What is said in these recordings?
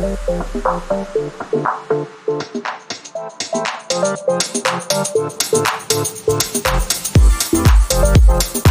Thank you.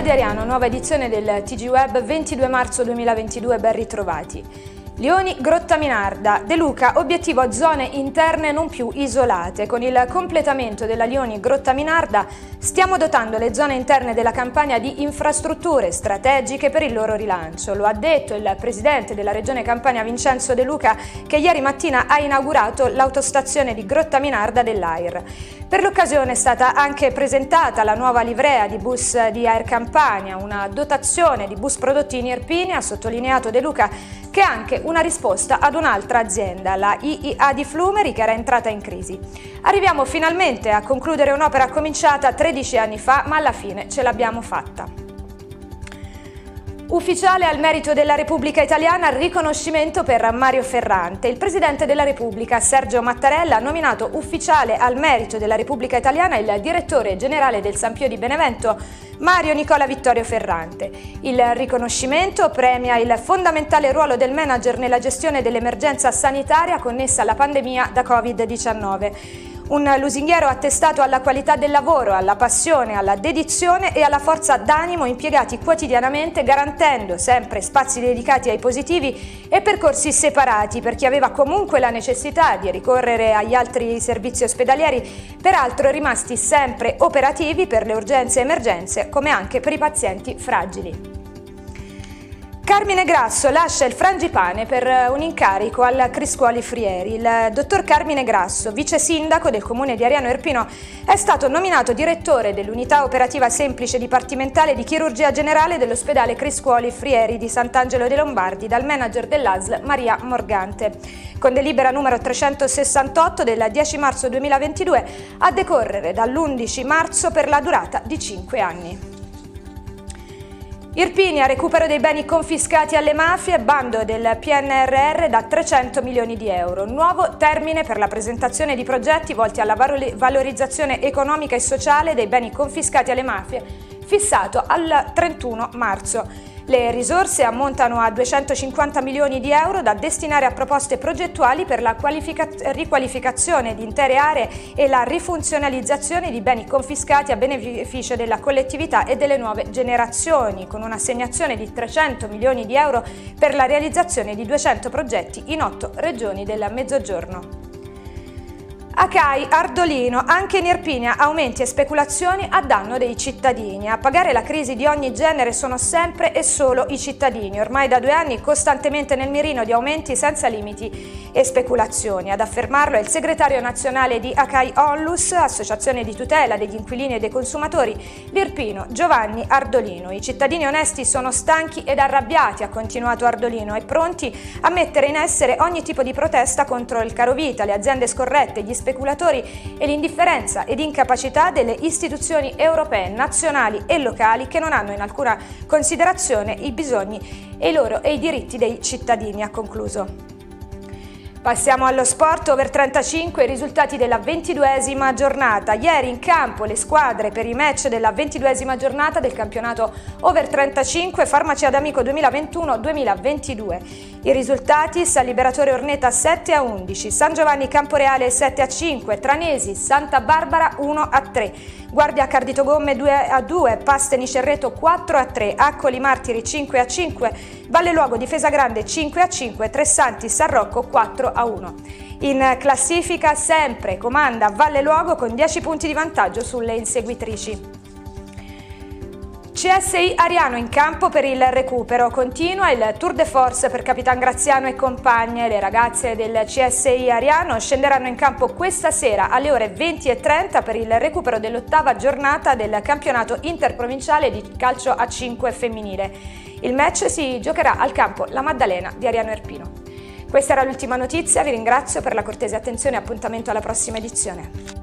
Di Ariano, nuova edizione del TG Web 22 marzo 2022, ben ritrovati. Lioni Grotta Minarda, De Luca, obiettivo zone interne non più isolate. Con il completamento della Lioni Grotta Minarda stiamo dotando le zone interne della campagna di infrastrutture strategiche per il loro rilancio. Lo ha detto il presidente della regione Campania Vincenzo De Luca che ieri mattina ha inaugurato l'autostazione di Grotta Minarda dell'AIR. Per l'occasione è stata anche presentata la nuova livrea di bus di Air Campania, una dotazione di bus prodotti in Irpini, ha sottolineato De Luca che è anche una risposta ad un'altra azienda, la IIA di Flumeri, che era entrata in crisi. Arriviamo finalmente a concludere un'opera cominciata 13 anni fa, ma alla fine ce l'abbiamo fatta. Ufficiale al merito della Repubblica Italiana riconoscimento per Mario Ferrante. Il Presidente della Repubblica, Sergio Mattarella, ha nominato ufficiale al merito della Repubblica Italiana il direttore generale del San Pio di Benevento, Mario Nicola Vittorio Ferrante. Il riconoscimento premia il fondamentale ruolo del manager nella gestione dell'emergenza sanitaria connessa alla pandemia da Covid-19. Un lusinghiero attestato alla qualità del lavoro, alla passione, alla dedizione e alla forza d'animo impiegati quotidianamente garantendo sempre spazi dedicati ai positivi e percorsi separati per chi aveva comunque la necessità di ricorrere agli altri servizi ospedalieri, peraltro rimasti sempre operativi per le urgenze e emergenze come anche per i pazienti fragili. Carmine Grasso lascia il frangipane per un incarico al Criscuoli Frieri. Il dottor Carmine Grasso, vice sindaco del comune di Ariano Irpino, è stato nominato direttore dell'unità operativa semplice dipartimentale di chirurgia generale dell'ospedale Criscuoli Frieri di Sant'Angelo dei Lombardi dal manager dell'ASL Maria Morgante. Con delibera numero 368 del 10 marzo 2022 a decorrere dall'11 marzo per la durata di 5 anni. Irpinia, recupero dei beni confiscati alle mafie, bando del PNRR da 300 milioni di euro. Nuovo termine per la presentazione di progetti volti alla valorizzazione economica e sociale dei beni confiscati alle mafie, fissato al 31 marzo. Le risorse ammontano a 250 milioni di euro da destinare a proposte progettuali per la riqualificazione di intere aree e la rifunzionalizzazione di beni confiscati a beneficio della collettività e delle nuove generazioni, con un'assegnazione di 300 milioni di euro per la realizzazione di 200 progetti in otto regioni del Mezzogiorno. Acai, Ardolino, anche in Irpinia aumenti e speculazioni a danno dei cittadini. A pagare la crisi di ogni genere sono sempre e solo i cittadini, ormai da due anni costantemente nel mirino di aumenti senza limiti e speculazioni. Ad affermarlo è il segretario nazionale di Acai Onlus, associazione di tutela degli inquilini e dei consumatori, l'Irpino Giovanni Ardolino. I cittadini onesti sono stanchi ed arrabbiati, ha continuato Ardolino, e pronti a mettere in essere ogni tipo di protesta contro il caro vita, le aziende scorrette, gli speculatori e l'indifferenza ed incapacità delle istituzioni europee, nazionali e locali che non hanno in alcuna considerazione i bisogni e i loro e i diritti dei cittadini, ha concluso. Passiamo allo sport, over 35, i risultati della ventiduesima giornata. Ieri in campo le squadre per i match della ventiduesima giornata del campionato over 35 Farmacia d'Amico 2021-2022. I risultati San Liberatore Orneta 7 a 11, San Giovanni Camporeale 7 a 5, Tranesi Santa Barbara 1 a 3. Guardia Cardito Gomme 2 a 2, Pasteni Cerreto 4 a 3, Accoli Martiri 5 a 5, Valle Luogo Difesa Grande 5 a 5, Tressanti San Rocco 4 a 1. In classifica sempre comanda Valle Luogo con 10 punti di vantaggio sulle inseguitrici. CSI Ariano in campo per il recupero. Continua il tour de force per Capitan Graziano e compagne. Le ragazze del CSI Ariano scenderanno in campo questa sera alle ore 20.30 per il recupero dell'ottava giornata del campionato interprovinciale di calcio a 5 femminile. Il match si giocherà al campo La Maddalena di Ariano Erpino. Questa era l'ultima notizia, vi ringrazio per la cortese attenzione e appuntamento alla prossima edizione.